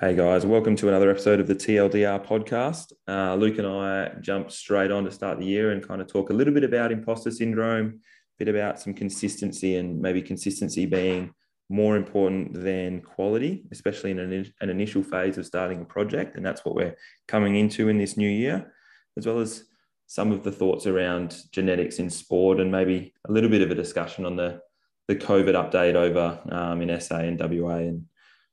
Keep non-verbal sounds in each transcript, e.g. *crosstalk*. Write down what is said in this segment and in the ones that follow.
Hey guys, welcome to another episode of the TLDR podcast. Uh, Luke and I jumped straight on to start the year and kind of talk a little bit about imposter syndrome, a bit about some consistency and maybe consistency being more important than quality, especially in an, an initial phase of starting a project. And that's what we're coming into in this new year, as well as some of the thoughts around genetics in sport and maybe a little bit of a discussion on the, the COVID update over um, in SA and WA and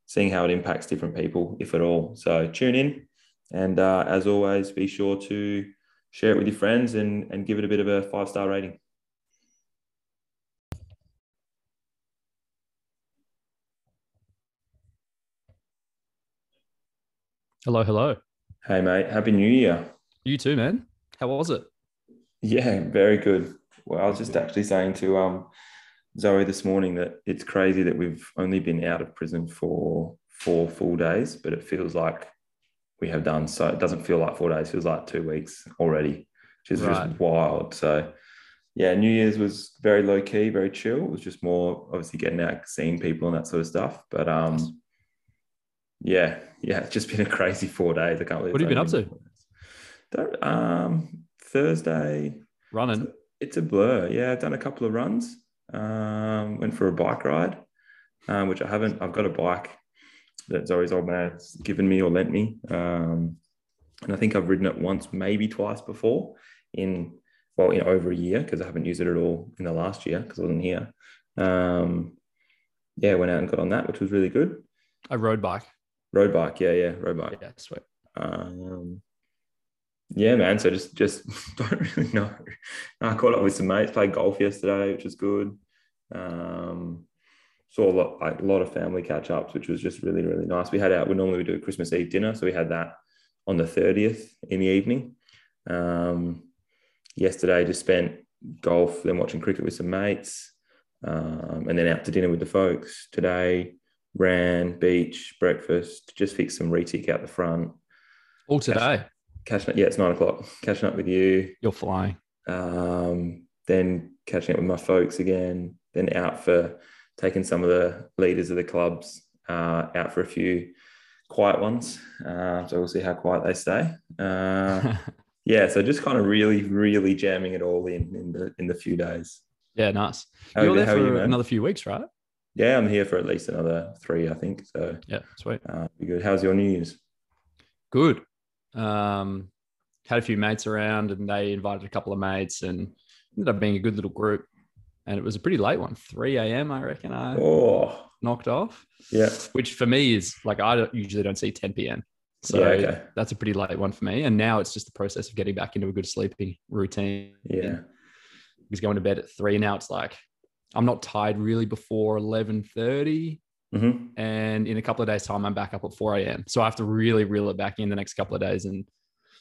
seeing how it impacts different people, if at all. So tune in. And uh, as always, be sure to share it with your friends and, and give it a bit of a five star rating. Hello, hello. Hey, mate. Happy New Year. You too, man. How was it? Yeah, very good. Well, I was just actually saying to um, Zoe this morning that it's crazy that we've only been out of prison for four full days, but it feels like we have done so. It doesn't feel like four days; it feels like two weeks already, which is right. just wild. So, yeah, New Year's was very low key, very chill. It was just more obviously getting out, seeing people, and that sort of stuff. But um, yeah, yeah, it's just been a crazy four days. I can't believe. What have you been up to? Don't, um, Thursday running. It's a blur. Yeah, I've done a couple of runs. Um, went for a bike ride, um, which I haven't. I've got a bike that Zoe's old man's given me or lent me, um, and I think I've ridden it once, maybe twice before in well, in over a year because I haven't used it at all in the last year because I wasn't here. Um, yeah, went out and got on that, which was really good. A road bike. Road bike, yeah, yeah, road bike. Yeah, sweet. Um, yeah, man. So just just *laughs* don't really know. I caught up with some mates, played golf yesterday, which was good. Um, saw a lot like a lot of family catch ups, which was just really really nice. We had out. We normally we do a Christmas Eve dinner, so we had that on the thirtieth in the evening. Um, yesterday, just spent golf, then watching cricket with some mates, um, and then out to dinner with the folks. Today, ran beach breakfast, just fixed some retic out the front. All today catching up. Yeah, it's nine o'clock. Catching up with you. You're flying. Um, then catching up with my folks again. Then out for taking some of the leaders of the clubs uh, out for a few quiet ones. Uh, so we'll see how quiet they stay. Uh, *laughs* yeah, so just kind of really, really jamming it all in in the in the few days. Yeah, nice. How You're there for you, another few weeks, right? Yeah, I'm here for at least another three, I think. So yeah, sweet. Uh, be good. How's your New Year's? Good. Um, had a few mates around and they invited a couple of mates and ended up being a good little group. And it was a pretty late one, 3 a.m. I reckon I oh. knocked off. Yeah. Which for me is like, I usually don't see 10 p.m. So yeah, okay. that's a pretty late one for me. And now it's just the process of getting back into a good sleeping routine. Yeah. He's going to bed at three. Now it's like, I'm not tired really before 11.30. Mm-hmm. And in a couple of days' time, I'm back up at 4 a.m. So I have to really reel it back in the next couple of days and,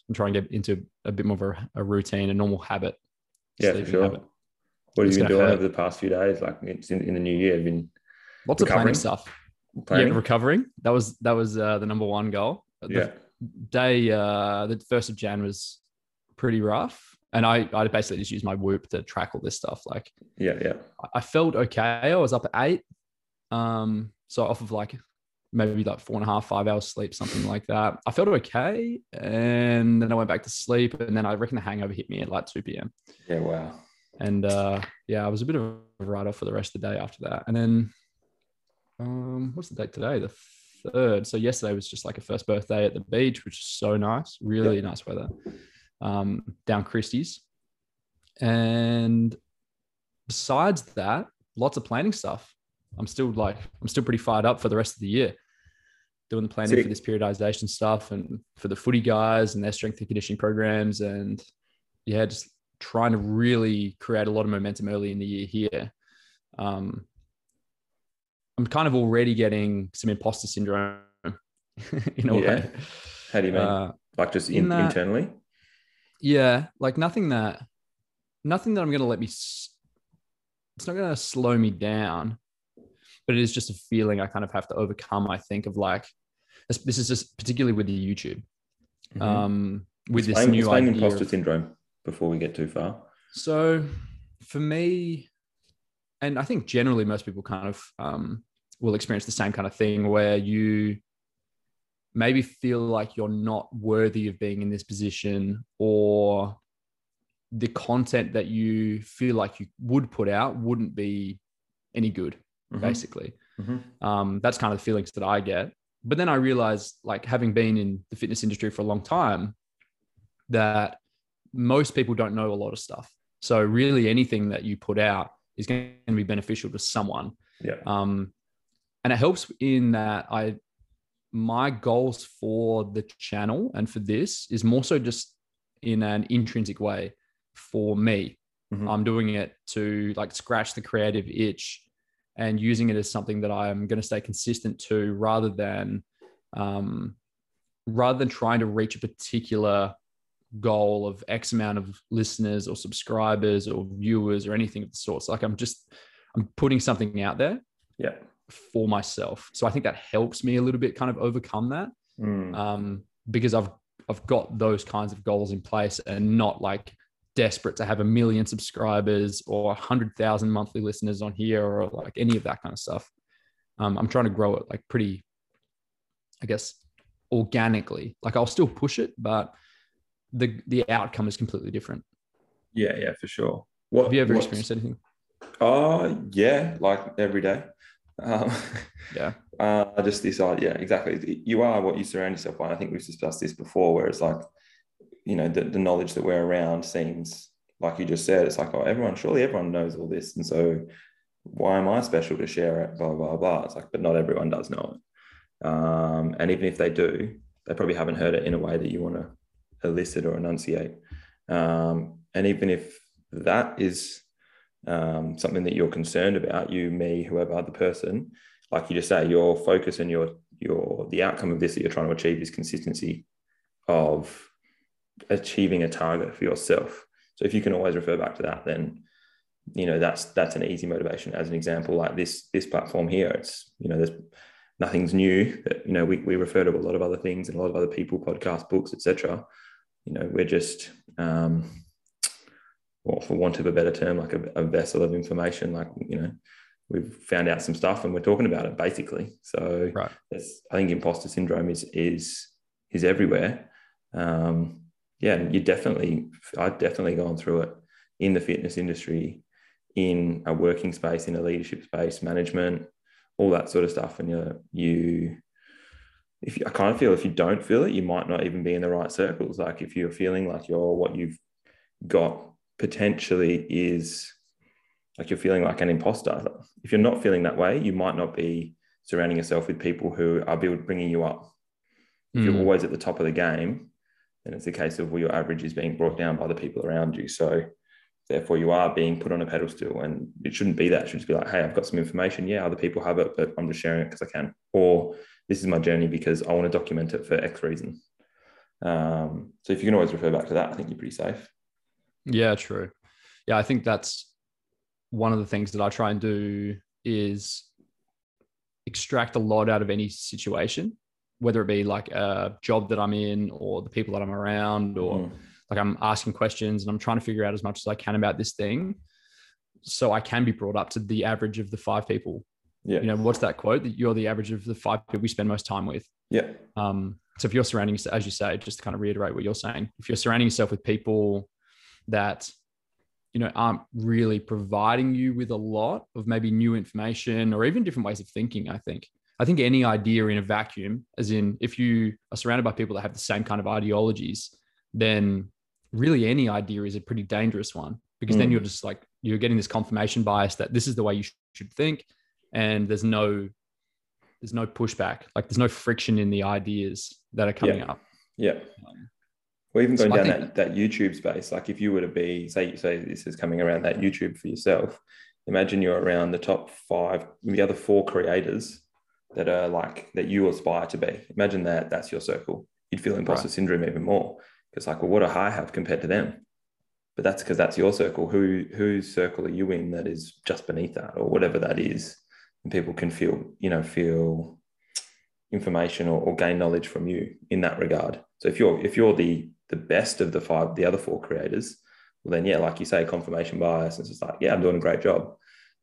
and try and get into a bit more of a, a routine, a normal habit. Yeah, for sure. Habit. What have you been doing hurt. over the past few days? Like it's in, in the new year, I've been lots recovering? of planning stuff. Planning? Yeah, recovering. That was that was uh, the number one goal. The yeah. Day uh, the first of Jan was pretty rough and I, I basically just used my Whoop to track all this stuff. Like, yeah, yeah. I felt okay. I was up at eight. Um, so off of like maybe like four and a half, five hours sleep, something like that. I felt okay. And then I went back to sleep. And then I reckon the hangover hit me at like 2 p.m. Yeah, wow. And uh, yeah, I was a bit of a write off for the rest of the day after that. And then um, what's the date today? The third. So yesterday was just like a first birthday at the beach, which is so nice, really nice weather. Um, down Christie's. And besides that, lots of planning stuff. I'm still like I'm still pretty fired up for the rest of the year, doing the planning Sick. for this periodization stuff and for the footy guys and their strength and conditioning programs and yeah, just trying to really create a lot of momentum early in the year here. Um, I'm kind of already getting some imposter syndrome *laughs* in a yeah. way. How do you mean? Uh, like just in, in that, internally? Yeah, like nothing that nothing that I'm going to let me. It's not going to slow me down, but it is just a feeling I kind of have to overcome. I think of like this, is just particularly with the YouTube, mm-hmm. um, with explain, this new explain imposter of, syndrome before we get too far. So, for me, and I think generally most people kind of um, will experience the same kind of thing where you maybe feel like you're not worthy of being in this position or the content that you feel like you would put out wouldn't be any good mm-hmm. basically mm-hmm. Um, that's kind of the feelings that i get but then i realized like having been in the fitness industry for a long time that most people don't know a lot of stuff so really anything that you put out is going to be beneficial to someone yeah um, and it helps in that i my goals for the channel and for this is more so just in an intrinsic way for me. Mm-hmm. I'm doing it to like scratch the creative itch and using it as something that I'm going to stay consistent to rather than um, rather than trying to reach a particular goal of X amount of listeners or subscribers or viewers or anything of the sort. So like I'm just I'm putting something out there. Yeah for myself. So I think that helps me a little bit kind of overcome that mm. um, because I've I've got those kinds of goals in place and not like desperate to have a million subscribers or a hundred thousand monthly listeners on here or like any of that kind of stuff. Um, I'm trying to grow it like pretty, I guess, organically. Like I'll still push it, but the the outcome is completely different. Yeah, yeah, for sure. What have you ever experienced anything? Oh yeah, like every day. *laughs* Um, yeah. Uh, just this idea, yeah, exactly. You are what you surround yourself by. I think we've discussed this before, where it's like, you know, the, the knowledge that we're around seems like you just said, it's like, oh, everyone, surely everyone knows all this. And so why am I special to share it? Blah, blah, blah. It's like, but not everyone does know it. Um, and even if they do, they probably haven't heard it in a way that you want to elicit or enunciate. Um, and even if that is um, something that you're concerned about, you, me, whoever the person, like you just say, your focus and your your the outcome of this that you're trying to achieve is consistency of achieving a target for yourself. So if you can always refer back to that, then you know that's that's an easy motivation. As an example, like this this platform here, it's you know there's nothing's new. But, you know we we refer to a lot of other things and a lot of other people, podcasts, books, etc. You know we're just um, or for want of a better term, like a, a, vessel of information. Like, you know, we've found out some stuff and we're talking about it basically. So right. I think imposter syndrome is is is everywhere. Um, yeah, you definitely I've definitely gone through it in the fitness industry, in a working space, in a leadership space, management, all that sort of stuff. And you you if you, I kind of feel if you don't feel it, you might not even be in the right circles. Like if you're feeling like you're what you've got potentially is like you're feeling like an imposter. If you're not feeling that way, you might not be surrounding yourself with people who are bringing you up. If mm. you're always at the top of the game, then it's a case of well, your average is being brought down by the people around you. So therefore, you are being put on a pedestal, and it shouldn't be that. It should just be like, hey, I've got some information. Yeah, other people have it, but I'm just sharing it because I can. Or this is my journey because I want to document it for X reason. Um, so if you can always refer back to that, I think you're pretty safe. Yeah, true. Yeah, I think that's one of the things that I try and do is extract a lot out of any situation, whether it be like a job that I'm in or the people that I'm around, or mm. like I'm asking questions and I'm trying to figure out as much as I can about this thing. So I can be brought up to the average of the five people. Yeah. You know, what's that quote that you're the average of the five people we spend most time with? Yeah. Um, so if you're surrounding, as you say, just to kind of reiterate what you're saying, if you're surrounding yourself with people that you know aren't really providing you with a lot of maybe new information or even different ways of thinking i think i think any idea in a vacuum as in if you are surrounded by people that have the same kind of ideologies then really any idea is a pretty dangerous one because mm. then you're just like you're getting this confirmation bias that this is the way you should think and there's no there's no pushback like there's no friction in the ideas that are coming yeah. up yeah um, or even going so down think, that, that YouTube space, like if you were to be, say, say this is coming around that YouTube for yourself, imagine you're around the top five, the other four creators that are like that you aspire to be. Imagine that that's your circle. You'd feel imposter right. syndrome even more because, like, well, what do I have compared to them? But that's because that's your circle. Who whose circle are you in that is just beneath that, or whatever that is, and people can feel, you know, feel information or, or gain knowledge from you in that regard. So if you're if you're the the best of the five, the other four creators, well, then yeah, like you say, confirmation bias. It's just like, yeah, I'm doing a great job.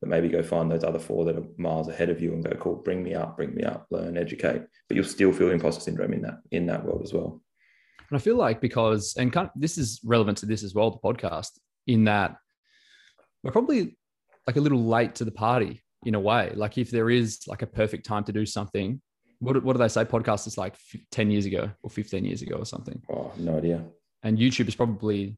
But maybe go find those other four that are miles ahead of you and go, cool, bring me up, bring me up, learn, educate. But you'll still feel imposter syndrome in that in that world as well. And I feel like because, and kind of, this is relevant to this as well, the podcast, in that we're probably like a little late to the party in a way. Like if there is like a perfect time to do something, what, what do they say? Podcast is like 10 years ago or 15 years ago or something. Oh, no idea. And YouTube is probably,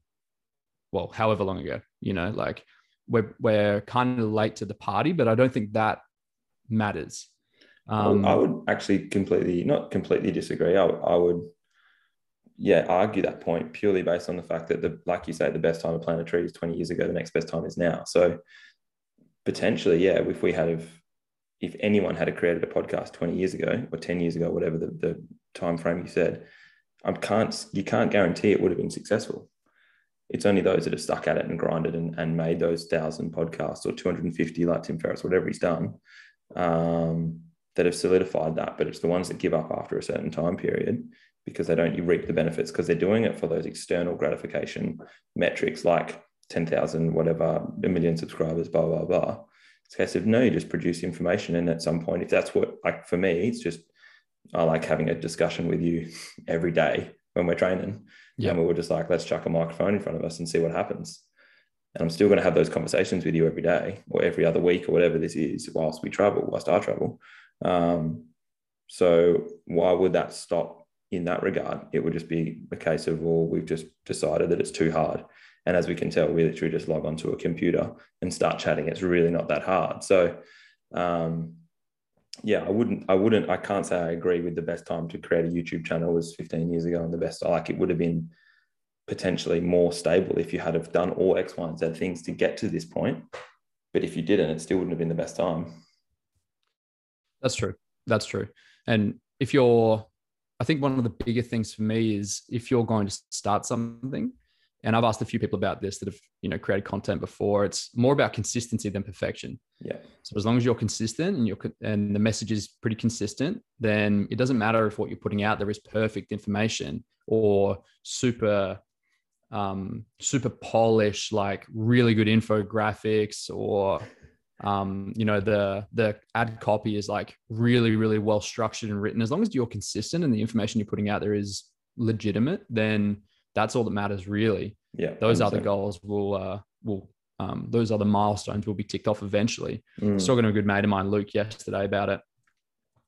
well, however long ago, you know, like we're, we're kind of late to the party, but I don't think that matters. Um, I would actually completely, not completely disagree. I, I would, yeah, argue that point purely based on the fact that the, like you say, the best time to plant a tree is 20 years ago. The next best time is now. So potentially, yeah, if we had, if anyone had created a podcast 20 years ago or 10 years ago, whatever the, the time frame you said, I can't, you can't guarantee it would have been successful. It's only those that have stuck at it and grinded and, and made those thousand podcasts or 250 like Tim Ferriss, whatever he's done, um, that have solidified that. But it's the ones that give up after a certain time period because they don't reap the benefits because they're doing it for those external gratification metrics like 10,000, whatever, a million subscribers, blah, blah, blah. It's a case of no, you just produce information. And at some point, if that's what, like for me, it's just, I like having a discussion with you every day when we're training. Yeah. And we were just like, let's chuck a microphone in front of us and see what happens. And I'm still going to have those conversations with you every day or every other week or whatever this is whilst we travel, whilst I travel. Um, so why would that stop in that regard? It would just be a case of, well, we've just decided that it's too hard. And as we can tell, we literally just log onto a computer and start chatting. It's really not that hard. So, um, yeah, I wouldn't, I wouldn't, I can't say I agree with the best time to create a YouTube channel was 15 years ago and the best, like it would have been potentially more stable if you had have done all X, Y, and Z things to get to this point. But if you didn't, it still wouldn't have been the best time. That's true. That's true. And if you're, I think one of the bigger things for me is if you're going to start something, and I've asked a few people about this that have you know created content before. It's more about consistency than perfection. Yeah. So as long as you're consistent and you're and the message is pretty consistent, then it doesn't matter if what you're putting out there is perfect information or super um, super polished, like really good infographics, or um, you know the the ad copy is like really really well structured and written. As long as you're consistent and the information you're putting out there is legitimate, then that's all that matters really. Yeah. Those other goals will uh will um those other milestones will be ticked off eventually. Mm. I was talking to a good mate of mine, Luke, yesterday about it.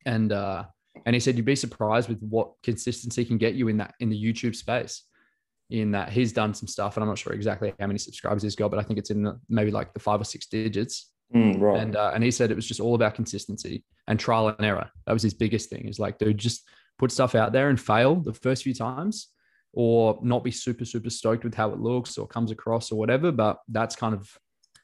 And uh and he said you'd be surprised with what consistency can get you in that in the YouTube space. In that he's done some stuff, and I'm not sure exactly how many subscribers he's got, but I think it's in the, maybe like the five or six digits. Mm, right. And uh, and he said it was just all about consistency and trial and error. That was his biggest thing. Is like, dude, just put stuff out there and fail the first few times, or not be super super stoked with how it looks or comes across or whatever but that's kind of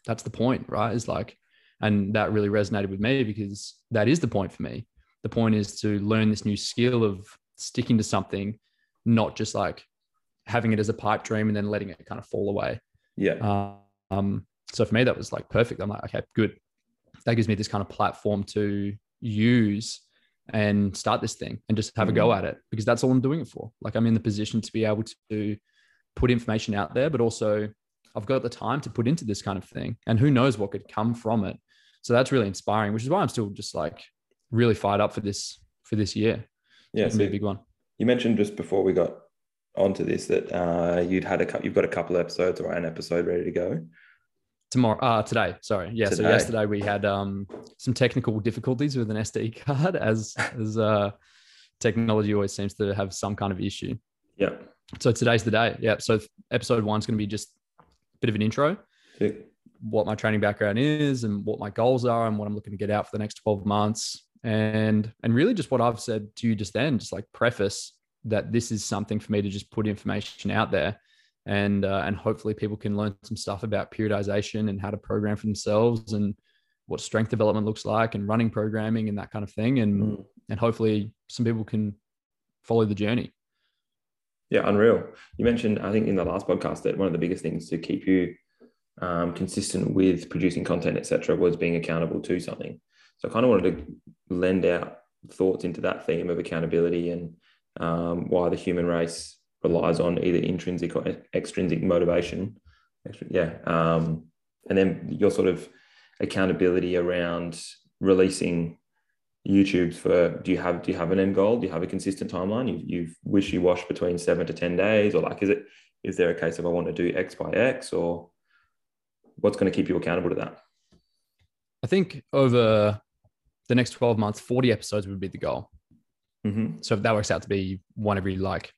that's the point right? Is like and that really resonated with me because that is the point for me. The point is to learn this new skill of sticking to something not just like having it as a pipe dream and then letting it kind of fall away. Yeah. Um so for me that was like perfect. I'm like okay good. That gives me this kind of platform to use and start this thing and just have mm-hmm. a go mm. at it because that's all I'm doing it for. Like I'm in the position to be able to put information out there, but also I've got the time to put into this kind of thing. And who knows what could come from it. So that's really inspiring, which is why I'm still just like really fired up for this for this year. Yeah, it's so a big one. You mentioned just before we got onto this that uh, you'd had a you've got a couple episodes or an episode ready to go tomorrow uh today sorry. Yeah today. so yesterday we had um some technical difficulties with an sd card as as uh technology always seems to have some kind of issue. Yeah. So today's the day. Yeah so episode one's going to be just a bit of an intro. Yeah. what my training background is and what my goals are and what i'm looking to get out for the next 12 months. And and really just what i've said to you just then just like preface that this is something for me to just put information out there and uh, and hopefully people can learn some stuff about periodization and how to program for themselves and what strength development looks like and running programming and that kind of thing. And mm. and hopefully some people can follow the journey. Yeah unreal. You mentioned i think in the last podcast that one of the biggest things to keep you um, consistent with producing content etc was being accountable to something. So i kind of wanted to lend out thoughts into that theme of accountability and um, why the human race relies on either intrinsic or extrinsic motivation. Yeah. Um, and then your sort of accountability around releasing YouTube's for do you have do you have an end goal? Do you have a consistent timeline? You wish you've wishy wash between seven to ten days, or like is it is there a case of I want to do X by X, or what's going to keep you accountable to that? I think over the next 12 months, 40 episodes would be the goal. Mm-hmm. So if that works out to be one every like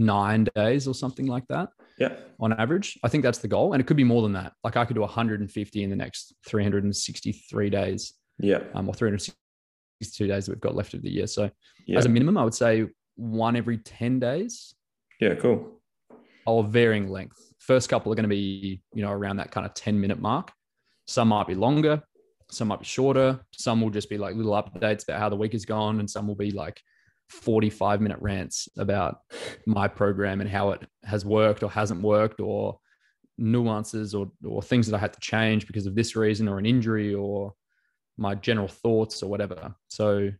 nine days or something like that. Yeah. On average, I think that's the goal. And it could be more than that. Like I could do 150 in the next 363 days. Yeah. Um, or 362 days that we've got left of the year. So Yeah. as a minimum, I would say one every 10 days yeah. Cool. of varying length. First couple are going to be, you know, around that kind of 10 minute mark. Some might be longer, some might be shorter. Some will just be like little updates about how the week has gone, and some will be like 45 minute rants about my program and how it has worked or hasn't worked, or nuances or, or things that I had to change because of this reason or an injury or my general thoughts or whatever. So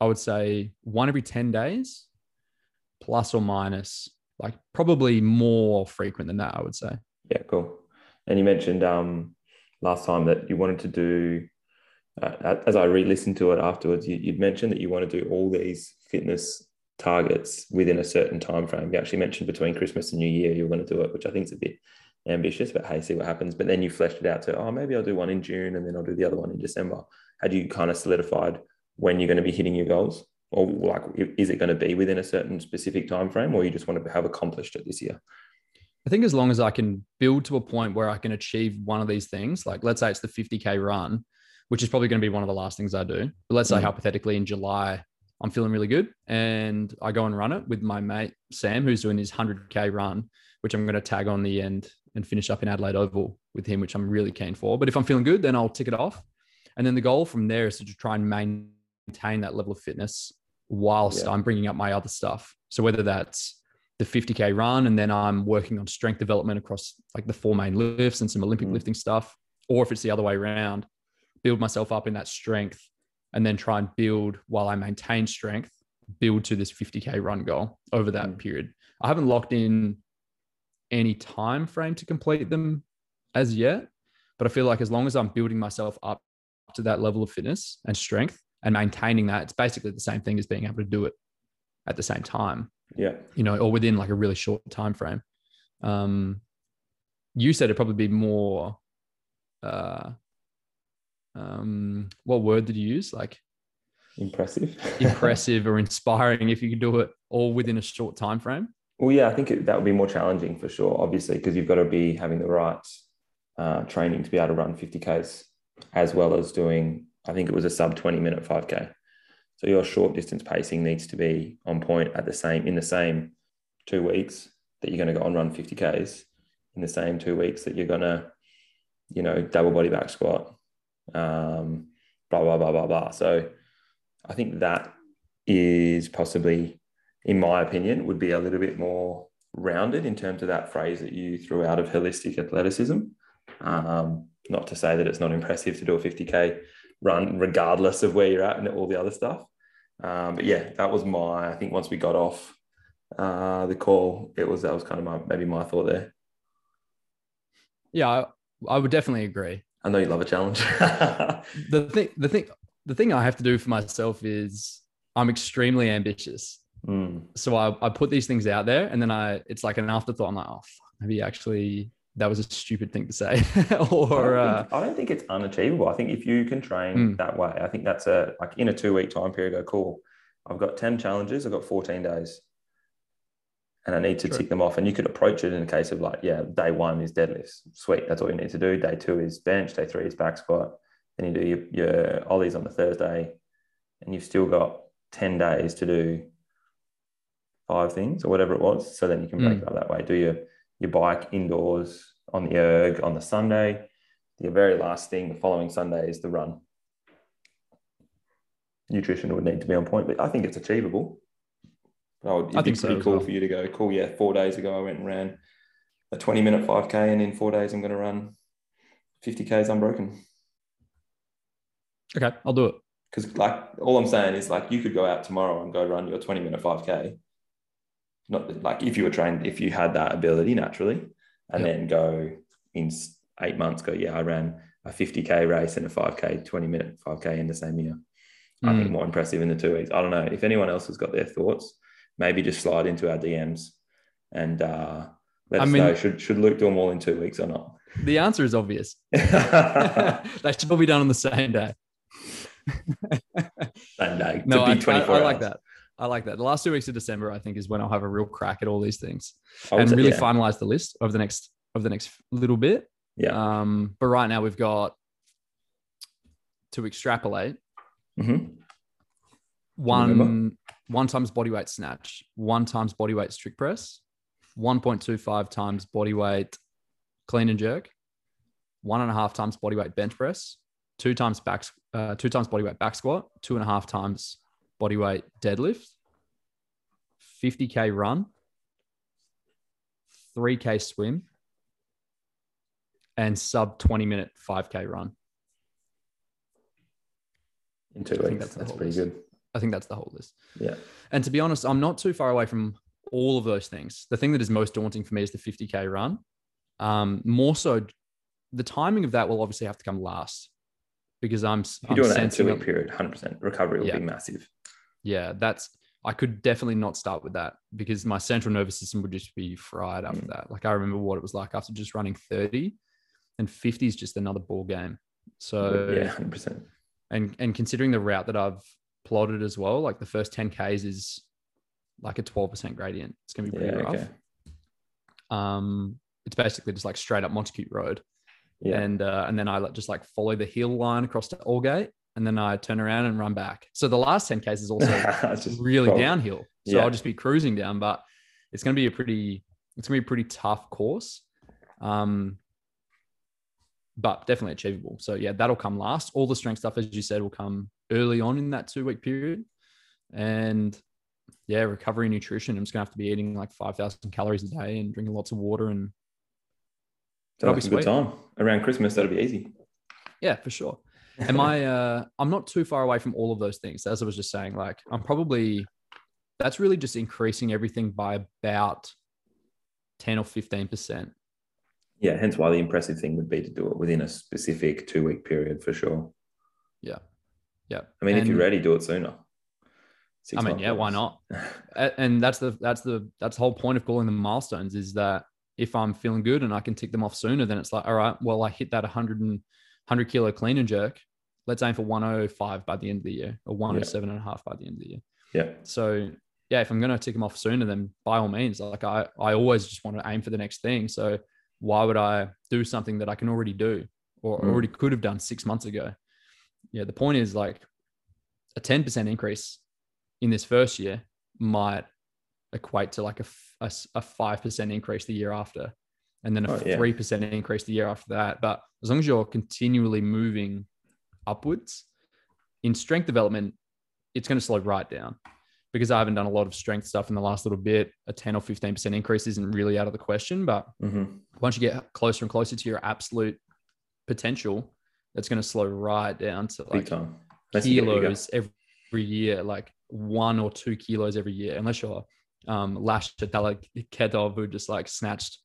I would say one every 10 days, plus or minus, like probably more frequent than that, I would say. Yeah. Cool. And you mentioned um, last time that you wanted to do. Uh, as I re-listened to it afterwards, you, you'd mentioned that you want to do all these fitness targets within a certain time frame. You actually mentioned between Christmas and New Year you were going to do it, which I think is a bit ambitious, but hey, see what happens. But then you fleshed it out to, oh, maybe I'll do one in June and then I'll do the other one in December. Had you kind of solidified when you're going to be hitting your goals? Or like is it going to be within a certain specific time frame or you just want to have accomplished it this year? I think as long as I can build to a point where I can achieve one of these things, like let's say it's the 50K run, which is probably going to be one of the last things I do. But let's say Mm. hypothetically in July, I'm feeling really good and I go and run it with my mate Sam, who's doing his 100K run, which I'm going to tag on the end and finish up in Adelaide Oval with him, which I'm really keen for. But if I'm feeling good, then I'll tick it off. And then the goal from there is to try and maintain that level of fitness whilst Yeah. I'm bringing up my other stuff. So whether that's the 50k run and then I'm working on strength development across like the four main lifts and some Olympic Mm. lifting stuff, or if it's the other way around, build myself up in that strength and then try and build while I maintain strength, build to this 50k run goal over that Mm. period. I haven't locked in any time frame to complete them as yet, but I feel like as long as I'm building myself up to that level of fitness and strength and maintaining that, it's basically the same thing as being able to do it at the same time Yeah. you know, or within like a really short time frame. Um, you said it'd probably be more. Uh, um, what word did you use? Like Impressive. *laughs* impressive or inspiring if you could do it all within a short time frame. Well, yeah, I think it, that would be more challenging for sure, obviously, because you've got to be having the right uh, training to be able to run 50Ks as well as doing, I think it was a sub 20 minute 5K. So your short distance pacing needs to be on point at the same, in the same two weeks that you're going to go and run 50Ks, in the same two weeks that you're going to, you know, double body back squat, um, blah, blah, blah, blah, blah. So I think that is possibly in my opinion, would be a little bit more rounded in terms of that phrase that you threw out of holistic athleticism. Um, not to say that it's not impressive to do a 50k run, regardless of where you're at and all the other stuff. Um, but yeah, that was my. I think once we got off uh, the call, it was that was kind of my maybe my thought there. Yeah, I, I would definitely agree. I know you love a challenge. *laughs* The thing, the thing, the thing I have to do for myself is I'm extremely ambitious. Mm, So I, I put these things out there, and then I, it's like an afterthought. I'm like, oh, fuck, maybe actually that was a stupid thing to say, *laughs* I, or don't uh, think, I don't think it's unachievable. I think if you can train Mm. that way, I think that's a like in a two week time period. Go cool. I've got ten challenges. I've got fourteen days, and I need to True. tick them off. And you could approach it in a case of like, yeah, day one is deadlifts. Sweet, that's all you need to do. Day two is bench. Day three is back squat. Then you do your, your ollies on the Thursday, and you've still got ten days to do five things or whatever it was. So then you can break Mm. it up that way. Do your your bike indoors on the erg on the Sunday. The very last thing, the following Sunday, is the run. Nutrition would need to be on point, but I think it's achievable. I would, it'd I be think so pretty cool well. for you to go, cool, yeah, four days ago I went and ran a 20 minute 5K, and in four days I'm going to run 50Ks unbroken. okay, I'll do it. Because, like, all I'm saying is, like, you could go out tomorrow and go run your 20 minute 5K. Not like if you were trained, if you had that ability naturally, and Yep. then go in eight months, go, yeah, I ran a 50k race and a 5k 20 minute 5k in the same year. I think Mm. more impressive in the two weeks. I don't know if anyone else has got their thoughts. Maybe just slide into our DMs and uh, let I us mean- know should should Luke do them all in two weeks or not. The answer is obvious. *laughs* *laughs* they should all be done on the same day. *laughs* same day. No, I, I, I like that. I like that. The last two weeks of December, I think, is when I'll have a real crack at all these things and say- really yeah. finalize the list of the next of the next little bit. Yeah. Um, but right now we've got to extrapolate Mhm. one? One times body weight snatch, one times body weight strict press, 1.25 times body weight clean and jerk, one and a half times body weight bench press, two times back, uh, two times body weight back squat, two and a half times body weight deadlift, 50k run, 3k swim, and sub 20 minute 5k run. In two I weeks. that's That's pretty good. I think that's the whole list. Yeah. And to be honest, I'm not too far away from all of those things. The thing that is most daunting for me is the 50k run. Um, more so, the timing of that will obviously have to come last because I'm, If doing that sensing two week period, 100% recovery will Yeah. be massive. yeah, that's I could definitely not start with that because my central nervous system would just be fried after Mm. that. Like I remember what it was like after just running 30 and 50 is just another ball game. So yeah, 100%. and and considering the route that I've plotted as well, like the first 10 Ks is like a 12% gradient. It's gonna be pretty Yeah, rough. okay. Um it's basically just like straight up Montacute Road. Yeah. And uh, and then I just like follow the hill line across to Aldgate and then I turn around and run back. So the last 10 Ks is also *laughs* just really downhill. So Yeah. I'll just be cruising down, but it's going to be a pretty, it's going to be a pretty tough course. Um, but definitely achievable. So yeah, that'll come last. All the strength stuff, as you said, will come early on in that two week period. And yeah, recovery nutrition. I'm just gonna have to be eating like 5,000 calories a day and drinking lots of water. And That'll be a good time. Around Christmas, that'll be easy. yeah, for sure. Am I, uh, I'm not too far away from all of those things. As I was just saying, like I'm probably, that's really just increasing everything by about 10 or 15%. Yeah, hence why the impressive thing would be to do it within a specific two week period for sure. Yeah. Yeah. I mean, if you're ready, do it sooner. Six I mean, yeah, why not? *laughs* And that's the that's the that's the whole point of calling them milestones is that if I'm feeling good and I can tick them off sooner, then it's like, all right, well, I hit that 100 and 100 kilo clean and jerk. Let's aim for 105 by the end of the year or 107 and a half by the end of the year. Yeah. So yeah, if I'm going to tick them off sooner, then by all means, like I, I always just want to aim for the next thing. So why would I do something that I can already do or Mm. already could have done six months ago? Yeah. The point is like a 10% increase in this first year might equate to like a a 5% increase the year after and then a Oh, yeah. 3% increase the year after that. But as long as you're continually moving upwards in strength development, it's going to slow right down because I haven't done a lot of strength stuff in the last little bit. A 10 or 15% increase isn't really out of the question. But Mhm. Once you get closer and closer to your absolute potential, it's going to slow right down to like time. Unless you get bigger. kilos every year, like one or two kilos every year, unless you're um, Lasha Talakhadze, who just like snatched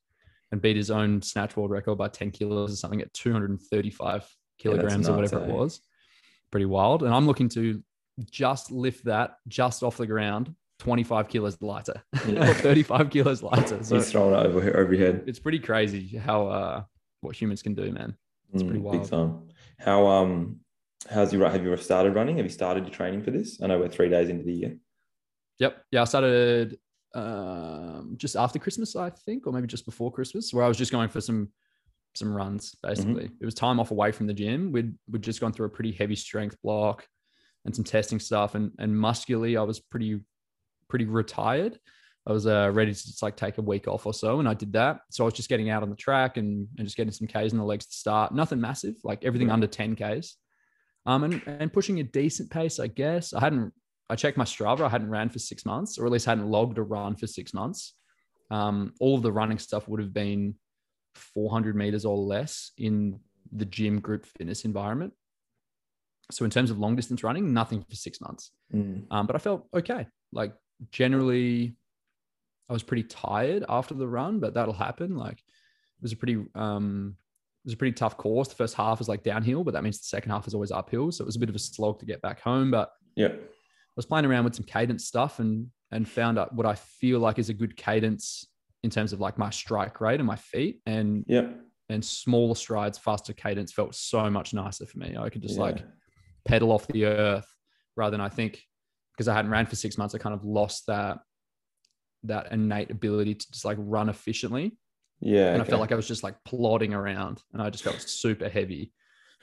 and beat his own snatch world record by 10 kilos or something at 235 kilograms or nuts, whatever it eh? was. Pretty wild. And I'm looking to just lift that just off the ground 25 kilos lighter *laughs* or 35 kilos lighter. So He's throwing it over, over your head. it's pretty crazy how uh, what humans can do, man. It's pretty Mm, wild. Big time. How um how's your right? have you ever started running? Have you started your training for this? I know we're three days into the year. Yep. Yeah, I started um, just after Christmas, I think, or maybe just before Christmas, where I was just going for some some runs. Basically, it was time off away from the gym. We'd we'd just gone through a pretty heavy strength block and some testing stuff, and and muscularly, I was pretty pretty retired. I was uh, ready to just like take a week off or so, and I did that. So I was just getting out on the track and, and just getting some Ks in the legs to start. Nothing massive, like everything Right. under 10 Ks, um, and and pushing a decent pace, I guess. I hadn't I checked my Strava. I hadn't ran for six months, or at least hadn't logged a run for six months. Um, all of the running stuff would have been 400 meters or less in the gym group fitness environment. So in terms of long distance running, nothing for six months. Mm. Um, but I felt okay. Like generally, I was pretty tired after the run, but that'll happen. Like it was a pretty um, it was a pretty tough course. The first half is like downhill, but that means the second half is always uphill. So it was a bit of a slog to get back home. But yeah, I was playing around with some cadence stuff and and found out what I feel like is a good cadence in terms of like my strike rate and my feet and yeah, and smaller strides, faster cadence felt so much nicer for me. I could just Yeah. like pedal off the earth rather than I think because I hadn't ran for six months, I kind of lost that that innate ability to just like run efficiently. yeah. And I felt like I was just like plodding around and I just felt super heavy.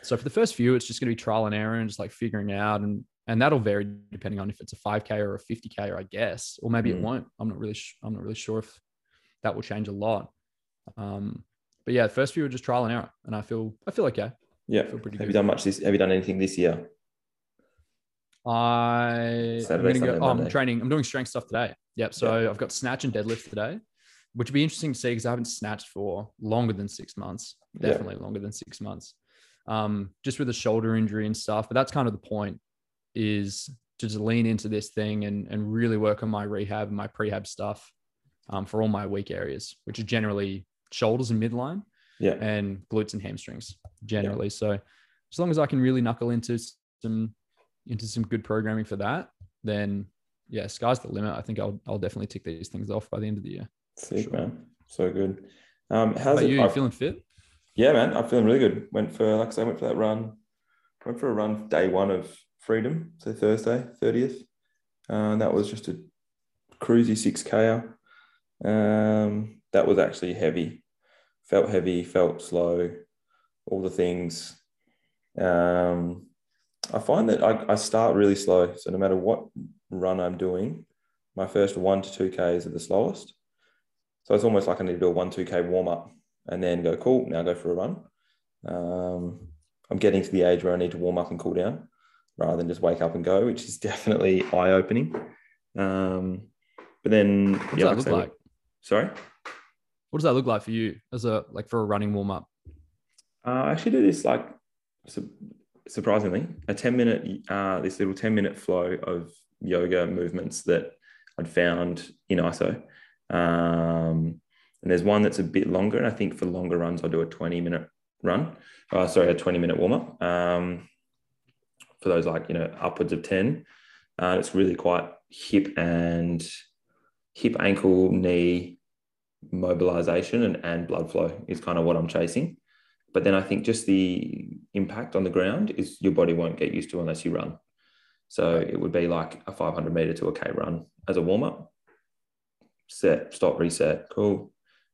So for the first few, it's just gonna be trial and error and just like figuring out and and that'll vary depending on if it's a 5k or a 50k, I guess, or maybe it Mm. won't. I'm not really sh- I'm not really sure if that will change a lot. Um, but yeah, first few were just trial and error, and I feel I feel okay. yeah. feel pretty Have good. you done much this? Have you done anything this year? I I'm Saturday, go. Sunday, Oh, I'm training. I'm doing strength stuff today. Yep. So I've got snatch and deadlift today, which would be interesting to see because I haven't snatched for longer than six months. Yeah. Definitely longer than six months. Um, just with a shoulder injury and stuff. But that's kind of the point is to just lean into this thing and and really work on my rehab and my prehab stuff um, for all my weak areas, which are generally shoulders and midline Yeah, and glutes and hamstrings generally. So as long as I can really knuckle into some into some good programming for that, then yeah, sky's the limit. I think I'll I'll definitely tick these things off by the end of the year. sick Sure. man. So good. Um, How how's it? you? You feeling fit? Yeah, man, I'm feeling really good. Went for, like I say, went for that run. Went for a run day one of freedom, so Thursday, 30th. Uh, and that was just a cruisy 6K. Um, that was actually heavy. Felt heavy, felt slow, all the things. Um, I find that I, I start really slow. So no matter what run I'm doing, my first one to two Ks are the slowest. So it's almost like I need to do a one, two K warm up and then go, cool, now go for a run. Um, I'm getting to the age where I need to warm up and cool down rather than just wake up and go, which is *laughs* definitely eye opening. Um, but then, What does yeah, that look like? Sorry. What does that look like for you as a like for a running warm up? Uh, I actually do this like su- surprisingly a 10 minute uh, this little 10 minute flow of yoga movements that I'd found in ISO. Um, and there's one that's a bit longer. And I think for longer runs, I'll do a 20 minute run. Uh, sorry, a 20 minute warm up. Um, for those like, you know, upwards of 10. Uh, it's really quite hip and hip, ankle, knee mobilization and, and blood flow is kind of what I'm chasing. But then I think just the impact on the ground is your body won't get used to unless you run. So it would be like a 500 meter to a K run as a warm up, set, stop, reset, cool,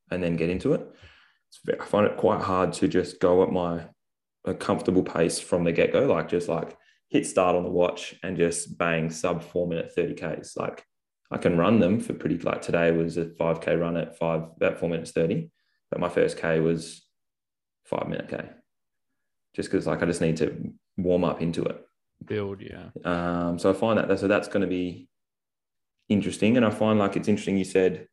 and then get into it. It's ve- I find it quite hard to just go at my a comfortable pace from the get go, like just like hit start on the watch and just bang sub four minute 30 Ks. Like I can run them for pretty, like today was a 5K run at five, about four minutes 30, but my first K was five minute K. Just because like I just need to warm up into it. Build, yeah. Um, so I find that so that's going to be interesting, and I find like it's interesting. You said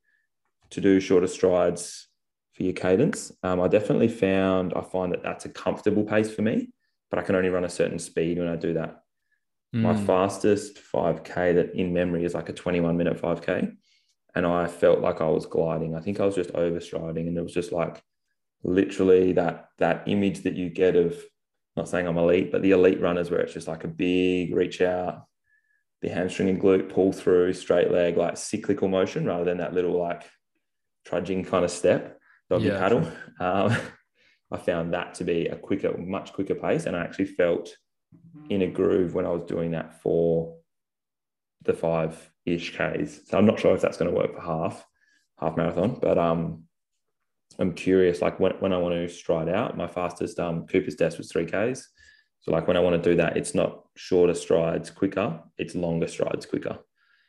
to do shorter strides for your cadence. Um, I definitely found I find that that's a comfortable pace for me, but I can only run a certain speed when I do that. My Mm. fastest 5K that in memory is like a 21 minute 5K, and I felt like I was gliding. I think I was just overstriding, and it was just like literally that that image that you get of not saying I'm elite, but the elite runners where it's just like a big reach out, the hamstring and glute pull through, straight leg, like cyclical motion rather than that little like trudging kind of step, doggy Yeah, paddle. Um, I found that to be a quicker, much quicker pace. And I actually felt in a groove when I was doing that for the five ish Ks. So I'm not sure if that's going to work for half, half marathon, but um, I'm curious, like when, when I want to stride out, my fastest um, Cooper's test was 3Ks. So like when I want to do that, it's not shorter strides quicker, it's longer strides quicker.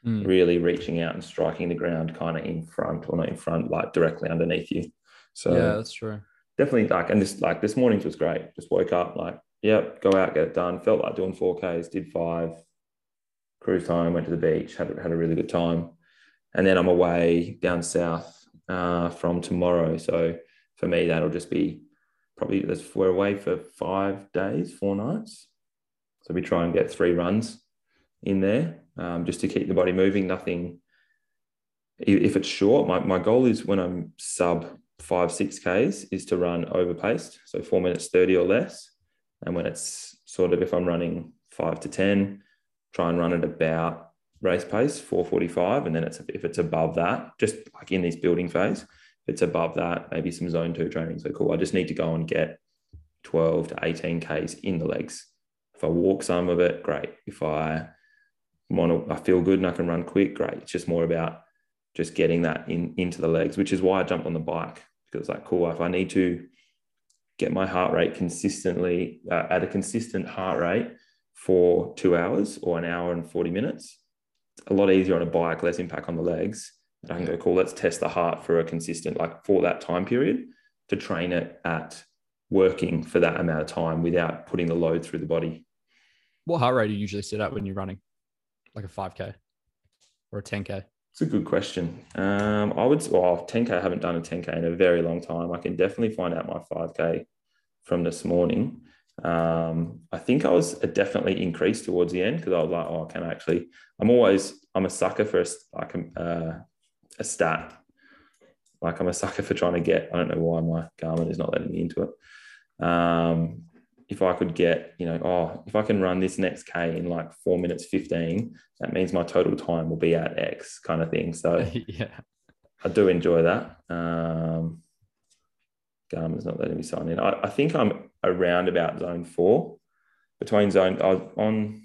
Mm. Really reaching out and striking the ground kind of in front or not in front, like directly underneath you. So yeah, that's true. definitely like, and this like this morning's was great. Just woke up, like, yep, go out, get it done. Felt like doing 4Ks, did five, cruise time, went to the beach, had, had a really good time. And then I'm away down south uh, from tomorrow. So for me, that'll just be probably we're away for five days, four nights. So we try and get three runs in there um, just to keep the body moving. Nothing. If it's short, my, my goal is when I'm sub five, six Ks is to run overpaced, so four minutes 30 or less. And when it's sort of, if I'm running five to 10, try and run at about race pace, 445. And then it's if it's above that, just like in this building phase, if it's above that, maybe some zone two training. So cool. I just need to go and get 12 to 18 Ks in the legs. If I walk some of it, great. If I want to, I feel good and I can run quick, great. It's just more about just getting that in into the legs, which is why I jumped on the bike because like, cool, if I need to get my heart rate consistently uh, at a consistent heart rate for two hours or an hour and 40 minutes, it's a lot easier on a bike, less impact on the legs. I can go, cool, let's test the heart for a consistent, like for that time period to train it at working for that amount of time without putting the load through the body. What heart rate do you usually sit at when you're running? Like a 5K or a 10K? It's a good question. Um, I would, well, 10K, I haven't done a 10K in a very long time. I can definitely find out my 5K from this morning. Um, I think I was definitely increased towards the end because I was like, oh, I can I actually? I'm always, I'm a sucker for a, like a, uh, a stat. Like I'm a sucker for trying to get, I don't know why my Garmin is not letting me into it. Um, if I could get, you know, oh, if I can run this next K in like four minutes 15, that means my total time will be at X kind of thing. So *laughs* yeah, I do enjoy that. Um, Garmin's not letting me sign in. I, I think I'm around about zone four between zone, I was on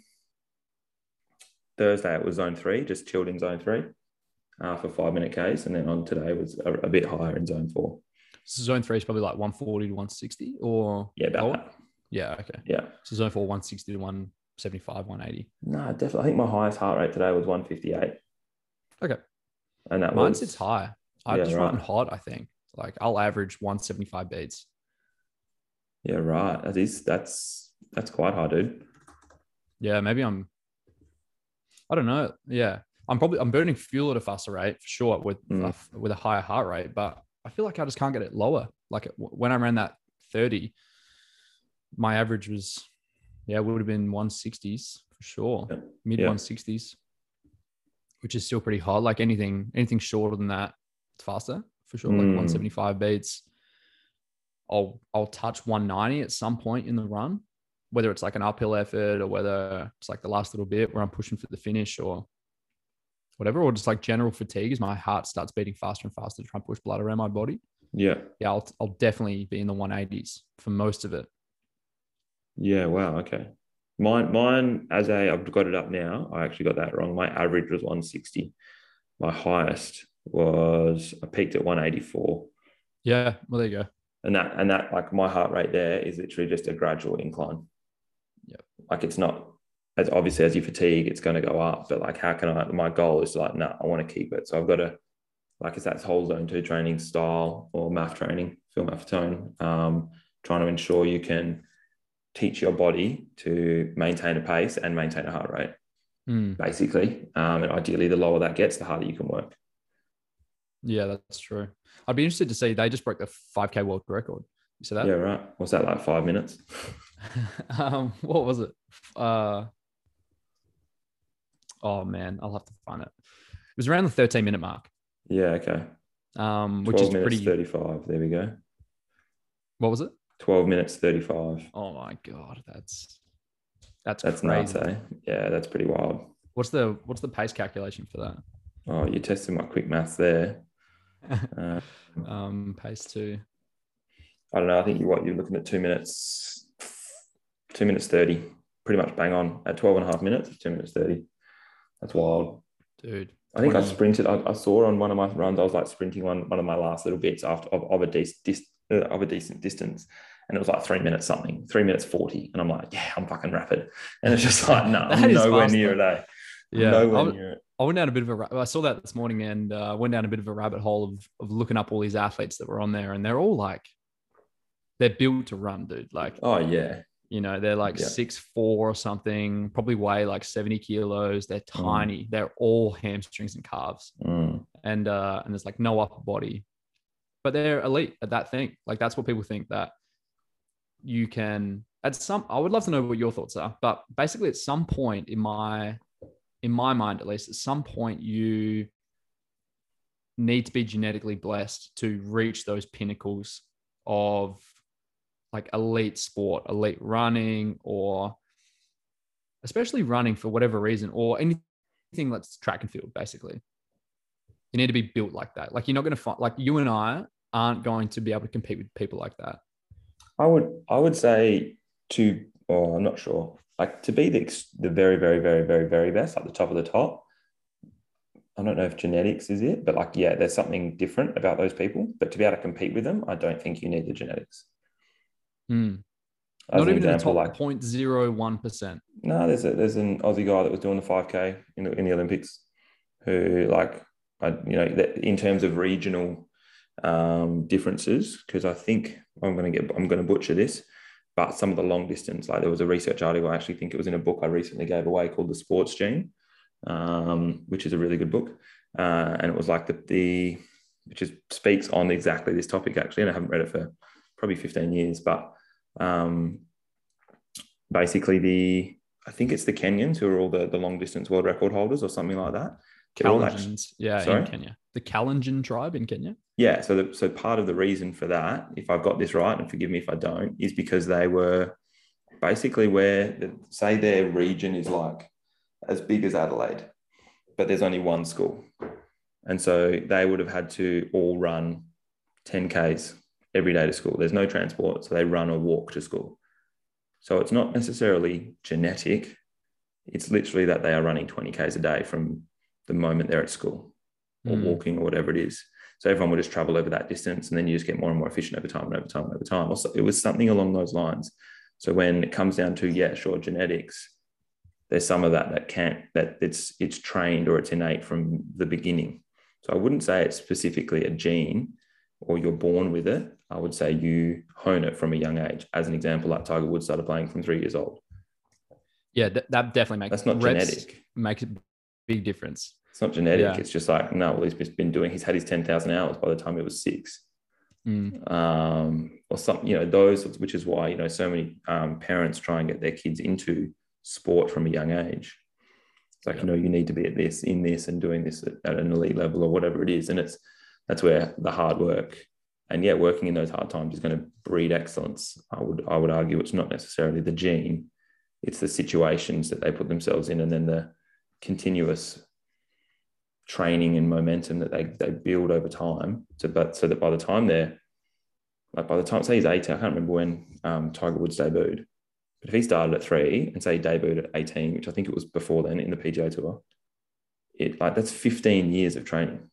Thursday, it was zone three, just chilled in zone three uh, for five minute Ks. And then on today was a, a bit higher in zone four. So zone three is probably like 140 to 160 or Yeah, about that. Yeah. Okay. Yeah. So zone four, 160 to 175, 180. No, definitely. I think my highest heart rate today was 158. Okay. And that Mine was sits high. I Yeah, just right. run hot, I think. Like I'll average 175 beats. Yeah, right. That is that's that's quite high, dude. Yeah, maybe I'm I don't know. Yeah. I'm probably I'm burning fuel at a faster rate for sure with Mm. a with a higher heart rate, but I feel like I just can't get it lower. Like when I ran that 30, my average was yeah, it would have been 160s for sure. Yeah. Mid Yeah. 160s. Which is still pretty hot. Like anything anything shorter than that, it's faster for sure. Like Mm. 175 beats. I'll I'll touch 190 at some point in the run, whether it's like an uphill effort or whether it's like the last little bit where I'm pushing for the finish or whatever, or just like general fatigue as my heart starts beating faster and faster to try and push blood around my body. Yeah. Yeah, I'll I'll definitely be in the 180s for most of it. Yeah. Wow. Okay. Mine, mine, as a, I've got it up now. I actually got that wrong. My average was 160. My highest was, I peaked at 184. Yeah, well there you go. And that, and that, like my heart rate there is literally just a gradual incline. Yep. Like it's not, as obviously as you fatigue, it's going to go up. But like, how can I, my goal is like, no, I want to keep it. So I've got to, like, it's that whole zone two training style or MAF training, Phil Maffetone, um, trying to ensure you can teach your body to maintain a pace and maintain a heart rate, Hmm. basically. Um, and ideally, the lower that gets, the harder you can work. Yeah, that's true. I'd be interested to see they just broke the 5k world record. You see that? Yeah, right. What's that like? Five minutes? *laughs* um, what was it? Uh, oh man, I'll have to find it. It was around the 13 minute mark, Yeah, okay. um, which 12 is pretty. 35. There we go. What was it? 12 minutes, 35. Oh my god, that's that's That's crazy. nuts, eh? Yeah, that's pretty wild. What's the what's the pace calculation for that? Oh, you're testing my quick maths there. Uh, *laughs* um, pace two. I don't know. I think you're what you're looking at two minutes, two minutes 30, pretty much bang on at 12 and a half minutes, two minutes 30. That's wild. Dude. I think I sprinted. I, I saw on one of my runs, I was like sprinting one one of my last little bits after of, of a decent dis, uh, of a decent distance, and it was like three minutes something, three minutes forty, and I'm like, yeah, I'm fucking rapid, and it's just like, no, *laughs* I'm nowhere fast, near though. it. Eh? Yeah, nowhere I was- near it. I went down a bit of a. I saw that this morning and uh, went down a bit of a rabbit hole of of looking up all these athletes that were on there, and they're all like, they're built to run, dude. Like, Oh yeah, you know, they're like Yeah. six four or something, probably weigh like seventy kilos. They're tiny. They're all hamstrings and calves, Mm. and uh, and there's like no upper body, but they're elite at that thing. Like that's what people think that you can. At some, I would love to know what your thoughts are, but basically, at some point in my in my mind at least, at some point you need to be genetically blessed to reach those pinnacles of like elite sport, elite running, or especially running for whatever reason, or anything that's track and field, basically. You need to be built like that. Like you're not going to find like you and I aren't going to be able to compete with people like that. I would I would say to oh I'm not sure like to be the the very very very very very best like the top of the top. I don't know if genetics is it, but like yeah, there's something different about those people. But to be able to compete with them, I don't think you need the genetics. Mm. Not even example, the top like 0.01 percent. No, there's a, there's an Aussie guy that was doing the 5K in the, in the Olympics, who like I you know in terms of regional um, differences because I think I'm going to get I'm going to butcher this, but some of the long distance, like there was a research article, I actually think it was in a book I recently gave away called The Sports Gene, um, which is a really good book, uh, and it was like the the which is speaks on exactly this topic actually, and I haven't read it for probably 15 years, but um, basically the I think it's the Kenyans who are all the, the long distance world record holders or something like that. Kalenjins, yeah, Sorry? in Kenya. The Kalenjin tribe in Kenya. Yeah, so the, so part of the reason for that, if I've got this right, and forgive me if I don't, is because they were basically where the, say their region is like as big as Adelaide, but there's only one school, and so they would have had to all run 10ks every day to school. There's no transport, so they run or walk to school. So it's not necessarily genetic. It's literally that they are running 20Ks a day from the moment they're at school or mm. walking or whatever it is. So everyone would just travel over that distance and then you just get more and more efficient over time and over time and over time. Also, it was something along those lines. So when it comes down to, yeah, sure, genetics, there's some of that that can't, that it's it's trained or it's innate from the beginning. So I wouldn't say it's specifically a gene or you're born with it. I would say you hone it from a young age. As an example, like Tiger Woods started playing from three years old. Yeah, that, that definitely makes that's not genetic. Makes big difference. It's not genetic. Yeah. It's just like, no, well, he's been doing, he's had his 10,000 hours by the time he was six. Mm. Um, or something, you know, those, which is why, you know, so many um, parents try and get their kids into sport from a young age. It's like, yeah. you know, you need to be at this, in this, and doing this at, at an elite level or whatever it is. And it's, that's where the hard work and yeah, working in those hard times is going to breed excellence. I would, I would argue it's not necessarily the gene, it's the situations that they put themselves in and then the continuous training and momentum that they, they build over time. So, but so that by the time they're like by the time say he's 18, I can't remember when um, Tiger Woods debuted, but if he started at three and say he debuted at 18, which I think it was before then in the PGA Tour, it like that's 15 years of training.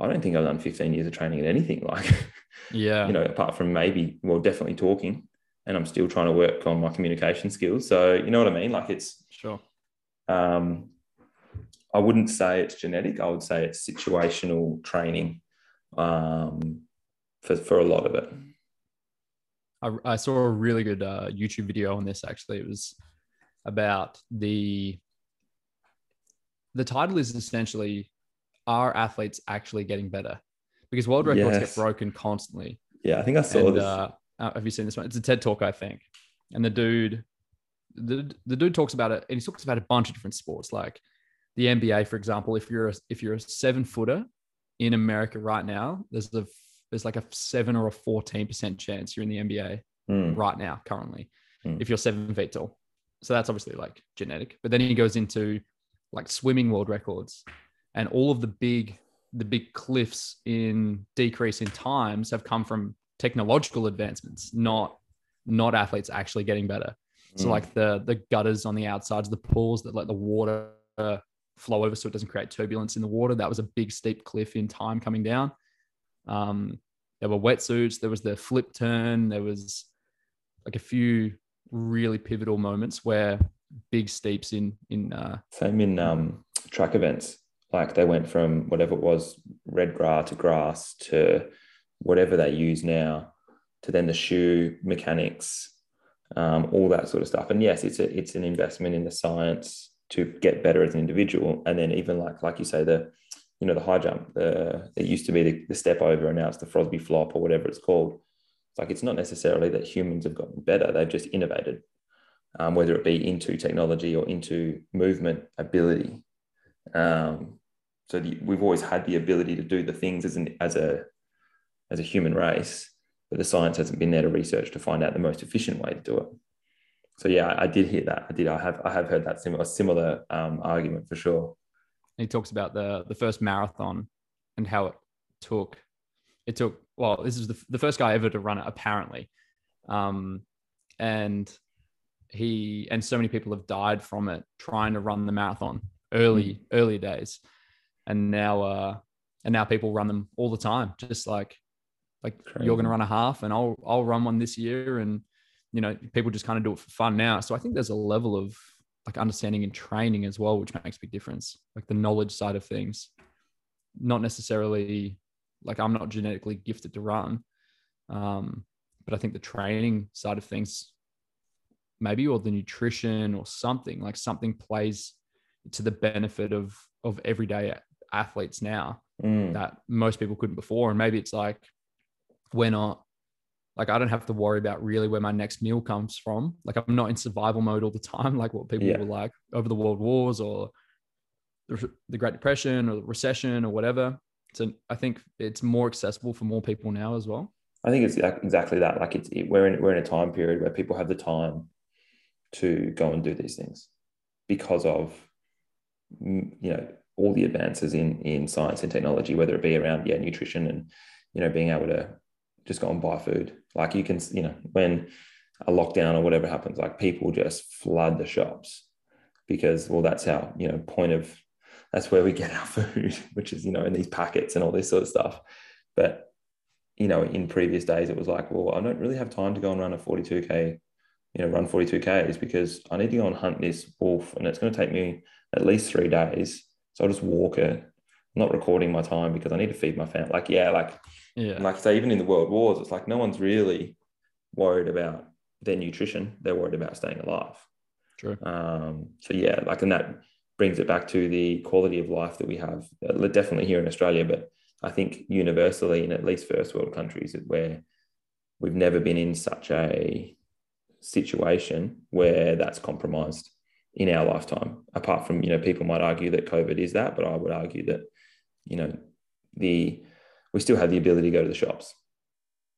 I don't think I've done 15 years of training in anything like, *laughs* yeah, you know, apart from maybe, well, definitely talking, and I'm still trying to work on my communication skills. So you know what I mean? Like it's sure. Um, I wouldn't say it's genetic. I would say it's situational training um, for, for a lot of it. I, I saw a really good uh, YouTube video on this. Actually, it was about the the title is essentially are athletes actually getting better? Because world records yes. get broken constantly. Yeah, I think I saw and, this. Uh, uh, have you seen this one? It's a TED talk, I think. And the dude, the, the dude talks about it, and he talks about a bunch of different sports, like the NBA, for example, if you're a, if you're a seven footer in America right now, there's a there's like a seven or a fourteen percent chance you're in the NBA mm. right now currently mm. if you're seven feet tall. So that's obviously like genetic. But then he goes into like swimming world records, and all of the big the big cliffs in decrease in times have come from technological advancements, not not athletes actually getting better. Mm. So like the the gutters on the outsides of the pools that let the water flow over so it doesn't create turbulence in the water. That was a big steep cliff in time coming down. Um, there were wetsuits, there was the flip turn, there was like a few really pivotal moments where big steeps in in uh same in um track events. Like they went from whatever it was, red grass to grass to whatever they use now, to then the shoe mechanics, um, all that sort of stuff. And yes, it's a it's an investment in the science to get better as an individual. And then even like like you say, the you know the high jump, the it used to be the, the step over, and now it's the Frosby flop or whatever it's called. It's like it's not necessarily that humans have gotten better; they've just innovated, um, whether it be into technology or into movement ability. Um, so the, we've always had the ability to do the things as an as a as a human race, but the science hasn't been there to research to find out the most efficient way to do it. So yeah, I, I did hear that. I did. I have I have heard that similar similar um, argument for sure. he talks about the the first marathon and how it took it took well this is the, the first guy ever to run it apparently um and he and so many people have died from it trying to run the marathon early Mm. early days and now uh and now people run them all the time just like like you're going to run a half and I'll I'll run one this year and you know people just kind of do it for fun now so I think there's a level of like understanding and training as well which makes a big difference like the knowledge side of things not necessarily like I'm not genetically gifted to run um but I think the training side of things maybe or the nutrition or something like something plays to the benefit of of everyday athletes now Mm. that most people couldn't before. And maybe it's like we're not like I don't have to worry about really where my next meal comes from. Like I'm not in survival mode all the time, like what people Yeah. were like over the world wars or the, the Great Depression or the recession or whatever. So I think it's more accessible for more people now as well. I think it's exactly that. Like it's it, we're in we're in a time period where people have the time to go and do these things because of mm, you know all the advances in in science and technology, whether it be around yeah nutrition and you know being able to just go and buy food. Like you can you know when a lockdown or whatever happens, like people just flood the shops because well that's how, you know point of that's where we get our *laughs* food, which is you know in these packets and all this sort of stuff. But you know, in previous days, it was like, well, I don't really have time to go and run a 42K, you know, run 42Ks because I need to go and hunt this wolf and it's going to take me at least three days. So I'll just walk it. I'm not recording my time because I need to feed my family. Like, yeah, like, Yeah. like say, even in the world wars, it's like no one's really worried about their nutrition. They're worried about staying alive. True. Um, so yeah, like, and that brings it back to the quality of life that we have, uh, definitely here in Australia, but I think universally in at least first world countries where we've never been in such a situation where that's compromised in our lifetime. Apart from, you know, people might argue that COVID is that, but I would argue that, you know, the we still have the ability to go to the shops.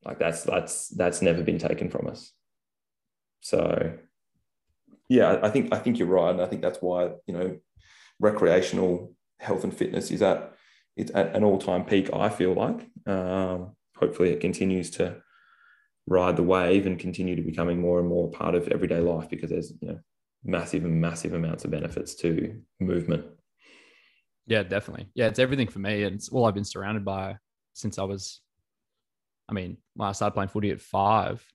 Like that's that's that's never been taken from us. So yeah, I think I think you're right. And I think that's why, you know, recreational health and fitness is at it's at an all-time peak, I feel like. Um, hopefully it continues to ride the wave and continue to becoming more and more part of everyday life because there's you know massive and massive amounts of benefits to movement. Yeah, definitely. Yeah, it's everything for me. And it's all I've been surrounded by since I was, I mean, when I started playing footy at five,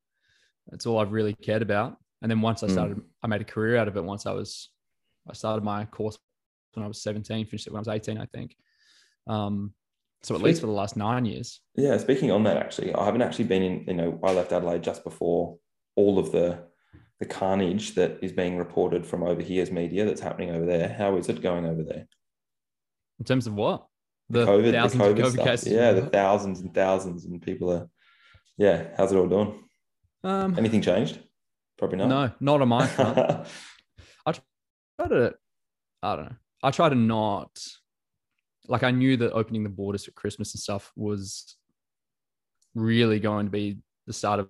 that's all I've really cared about. And then once I Mm. started, I made a career out of it. Once I was, I started my course when I was 17, finished it when I was 18, I think. Um, so at Sweet. least for the last nine years. Yeah, speaking on that, actually, I haven't actually been in. You know, I left Adelaide just before all of the the carnage that is being reported from over here's media that's happening over there. How is it going over there? In terms of what? The, The, COVID, the COVID, of COVID stuff. cases. Yeah, the thousands and thousands, and people are. Yeah, how's it all doing? um, Anything changed? Probably not. no, not on my *laughs* front. tried to, I don't know. I try to not, like, I knew that opening the borders for Christmas and stuff was really going to be the start of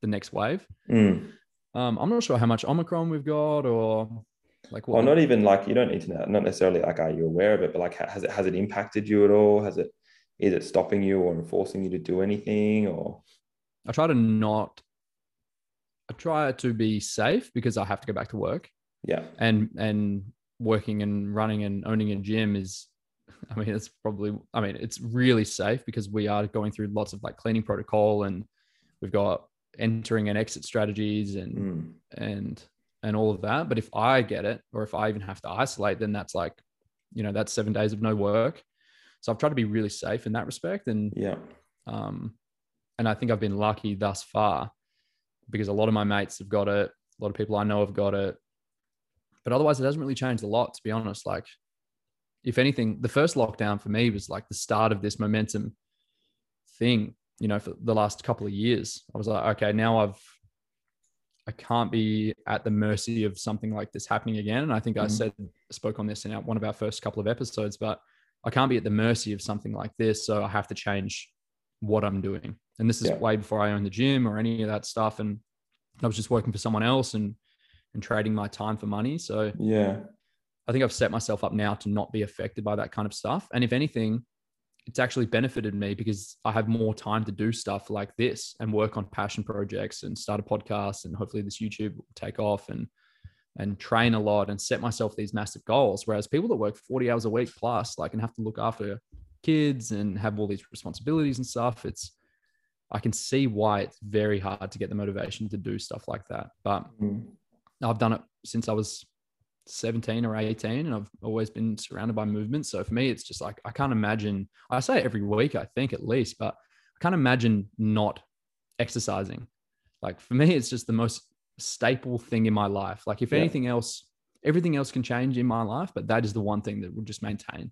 the next wave. Mm. Um, I'm not sure how much Omicron we've got or like what. Well, not even like you don't need to know. Not necessarily like are you aware of it, but like has it has it impacted you at all? Has it is it stopping you or enforcing you to do anything or? I try to not. I try to be safe because I have to go back to work. Yeah. and and working and running and owning a gym is *laughs* i mean it's probably i mean it's really safe because we are going through lots of like cleaning protocol and we've got entering and exit strategies and Mm. and and all of that but if i get it or if i even have to isolate then that's like you know that's seven days of no work so i've tried to be really safe in that respect and Yeah. um, and I think I've been lucky thus far because a lot of my mates have got it. A lot of people I know have got it. But otherwise, it hasn't really changed a lot, to be honest. Like, if anything, the first lockdown for me was like the start of this momentum thing, you know, for the last couple of years. I was like, okay, now I've, I can't be at the mercy of something like this happening again. And I think I Mhm. said, spoke on this in one of our first couple of episodes, but I can't be at the mercy of something like this. So I have to change what I'm doing. And this is Yeah. way before I owned the gym or any of that stuff. And I was just working for someone else and and trading my time for money. So Yeah. I think I've set myself up now to not be affected by that kind of stuff. And if anything, it's actually benefited me because I have more time to do stuff like this and work on passion projects and start a podcast and hopefully this YouTube will take off and and train a lot and set myself these massive goals. Whereas people that work 40 hours a week plus like and have to look after kids and have all these responsibilities and stuff, it's I can see why it's very hard to get the motivation to do stuff like that. But Mm. I've done it since I was 17 or 18 and I've always been surrounded by movement. So for me, it's just like, I can't imagine, I say every week, I think at least, but I can't imagine not exercising. Like for me, it's just the most staple thing in my life. Like if Yeah. anything else, everything else can change in my life, but that is the one thing that will just maintain,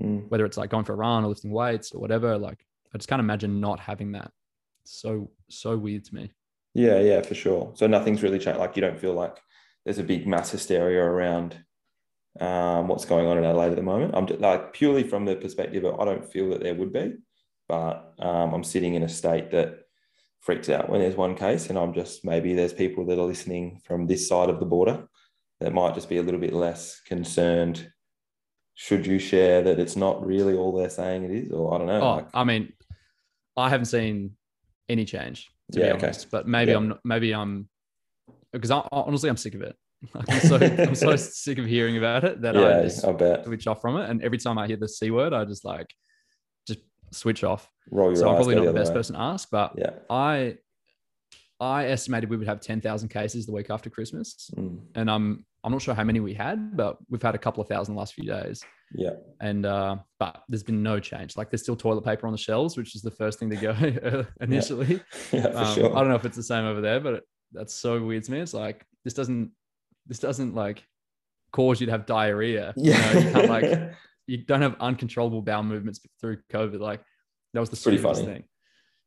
Mm. whether it's like going for a run or lifting weights or whatever. Like I just can't imagine not having that. So, so weird to me. Yeah, yeah, for sure. So nothing's really changed. Like you don't feel like there's a big mass hysteria around um, what's going on in Adelaide at the moment. I'm just, like purely from the perspective of I don't feel that there would be, but um, I'm sitting in a state that freaks out when there's one case, and I'm just maybe there's people that are listening from this side of the border that might just be a little bit less concerned. Should you share that it's not really all they're saying it is, or I don't know. Oh, like, I mean, I haven't seen any change to Yeah, be okay. honest. But maybe Yeah. I'm not- maybe I'm because honestly I'm sick of it. *laughs* I'm so I'm so *laughs* sick of hearing about it that I just I bet. switch off from it. And every time I hear the c word, I just like just switch off. Roll your So I'm probably not the best way. person to ask, but Yeah. I I estimated we would have ten thousand cases the week after Christmas, Mm. and I'm I'm not sure how many we had, but we've had a couple of thousand the last few days Yeah. and uh, but there's been no change. Like there's still toilet paper on the shelves, which is the first thing to go *laughs* initially. Yeah, for Um, sure. I don't know if it's the same over there, but it, that's so weird to me. It's like this doesn't this doesn't like cause you to have diarrhea. You know, you can't like *laughs* you don't have uncontrollable bowel movements through COVID. Like that was the Pretty funny. thing.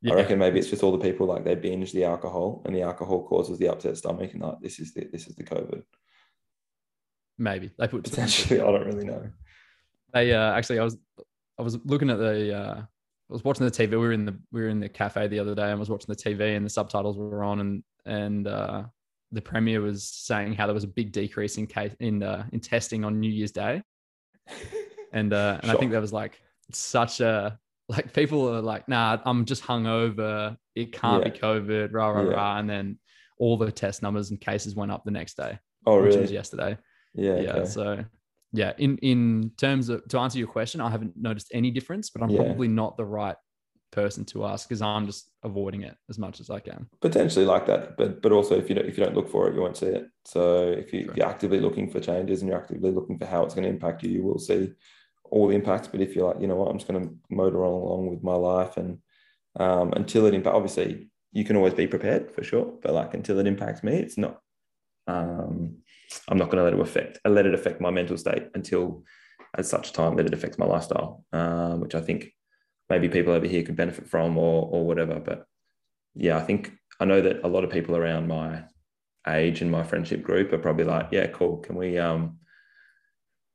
I reckon maybe it's just all the people like they binge the alcohol and the alcohol causes the upset stomach and like this is the this is the COVID. maybe they put two and two Potentially, *laughs* I don't really know. They uh, actually, I was I was looking at the uh, I was watching the TV. We were in the we were in the cafe the other day and I was watching the TV and the subtitles were on and and uh, the premier was saying how there was a big decrease in case in uh, in testing on New Year's Day *laughs* and uh, and I think that was like such a like people are like nah I'm just hungover it can't Yeah. be COVID rah rah Yeah. rah and then all the test numbers and cases went up the next day Oh which really? was yesterday Yeah. yeah okay. so yeah in in terms of to answer your question i haven't noticed any difference but i'm Yeah. probably not the right person to ask because i'm just avoiding it as much as i can Potentially like that, but but also if you don't if you don't look for it, you won't see it. So if you, if you're actively looking for changes and you're actively looking for how it's going to impact you, you will see all the impacts. But if you're like, you know what, I'm just going to motor on along with my life and um, until it impact, obviously you can always be prepared for sure. But like until it impacts me, it's not. Um, I'm not going to let it affect. I let it affect my mental state until at such time that it affects my lifestyle, um, which I think maybe people over here could benefit from or or whatever. But yeah, I think I know that a lot of people around my age and my friendship group are probably like, yeah, cool. Can we um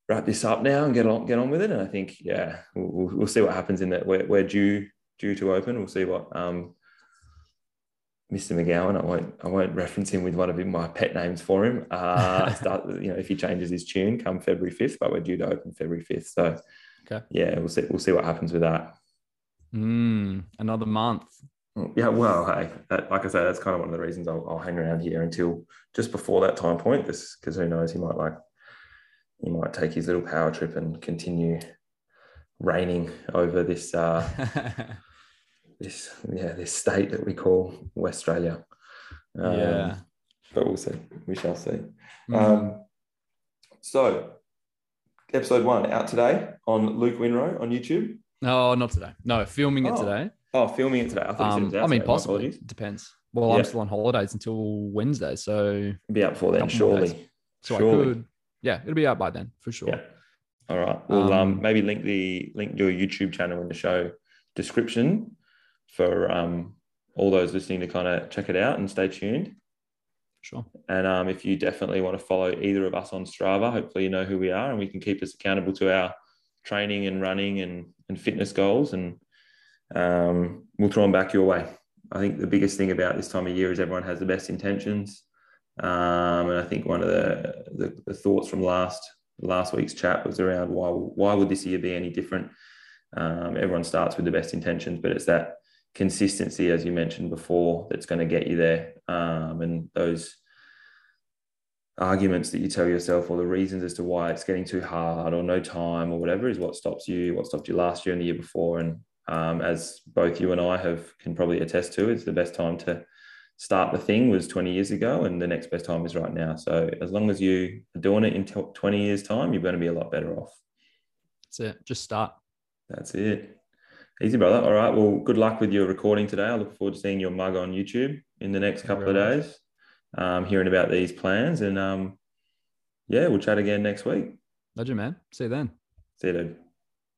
wrap this up now and get on get on with it? And I think yeah, we'll, we'll, see what happens in that. We're, we're due due to open. We'll see what um Mr. McGowan. I won't I won't reference him with one of my pet names for him. Uh, *laughs* start you know if he changes his tune come February fifth, but we're due to open February fifth. So Okay. yeah, we'll see we'll see what happens with that. Mm, another month Yeah, well, hey, that, like I said, that's kind of one of the reasons I'll, I'll hang around here until just before that time point, This because who knows, he might like, he might take his little power trip and continue reigning over this, uh, *laughs* this, yeah, this state that we call West Australia. Um, yeah but we'll see. We shall see. Mm. Um, so, episode one out today on Luke Winrow on YouTube. No not today no filming it Oh, today Oh, filming it today. I thought you said it um, was i mean possibly apologies. depends well Yeah. i'm still on holidays until wednesday so be out before then, surely. so Surely. i could yeah it'll be out by then for sure Yeah. All right. We'll um, Um, maybe link the link your YouTube channel in the show description for um, all those listening to kind of check it out and stay tuned. sure And um, if you definitely want to follow either of us on Strava, hopefully you know who we are and we can keep us accountable to our training and running and, and fitness goals, and um, we'll throw them back your way. I think the biggest thing about this time of year is everyone has the best intentions. Um, and I think one of the, the, the, thoughts from last last week's chat was around why why would this year be any different? Um, everyone starts with the best intentions, but it's that consistency, as you mentioned before, that's going to get you there. Um, and those arguments that you tell yourself or the reasons as to why it's getting too hard or no time or whatever is what stops you, what stopped you last year and the year before. And um, as both you and I have can probably attest to, it's the best time to start the thing was 20 years ago, and the next best time is right now. So as long as you are doing it in 20 years' time, you're going to be a lot better off. That's it. Just start. That's it. Easy, brother. All right. Well, good luck with your recording today. I look forward to seeing your mug on YouTube in the next couple of days, um, hearing about these plans. And um, yeah, we'll chat again next week. Legend, man. See you then. See you, dude.